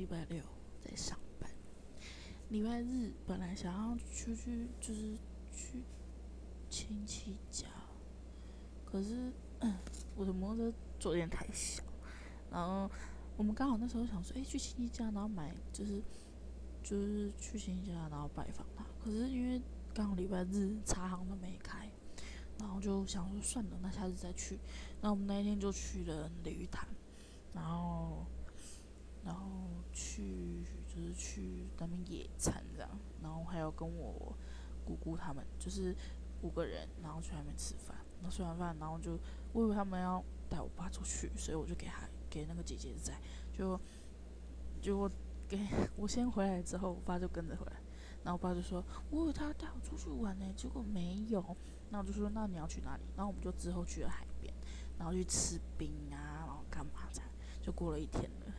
礼拜六在上班，礼拜日本来想要出去，就是去亲戚家，可是 我的摩托车坐垫太小，然后我们刚好那时候想说，哎，去亲戚家，然后买就是就是去亲戚家，然后拜访他，可是因为刚好礼拜日茶行都没开。然后就想说算了，那下次再去。然后我们那一天就去了鲤鱼潭，然后，然后去就是去那边野餐这样。然后还有跟我姑姑他们，就是五个人，然后去那边吃饭。然后吃完饭，然后就我以为他们要带我爸出去，所以我就给他给那个姐姐在，就就我给我先回来之后，我爸就跟着回来。然后我爸就说：“我以为他带我出去玩呢，结果没有。”那我就说：“那你要去哪里？”然后我们就之后去了海边，然后去吃冰啊，然后干嘛这样，就过了一天了。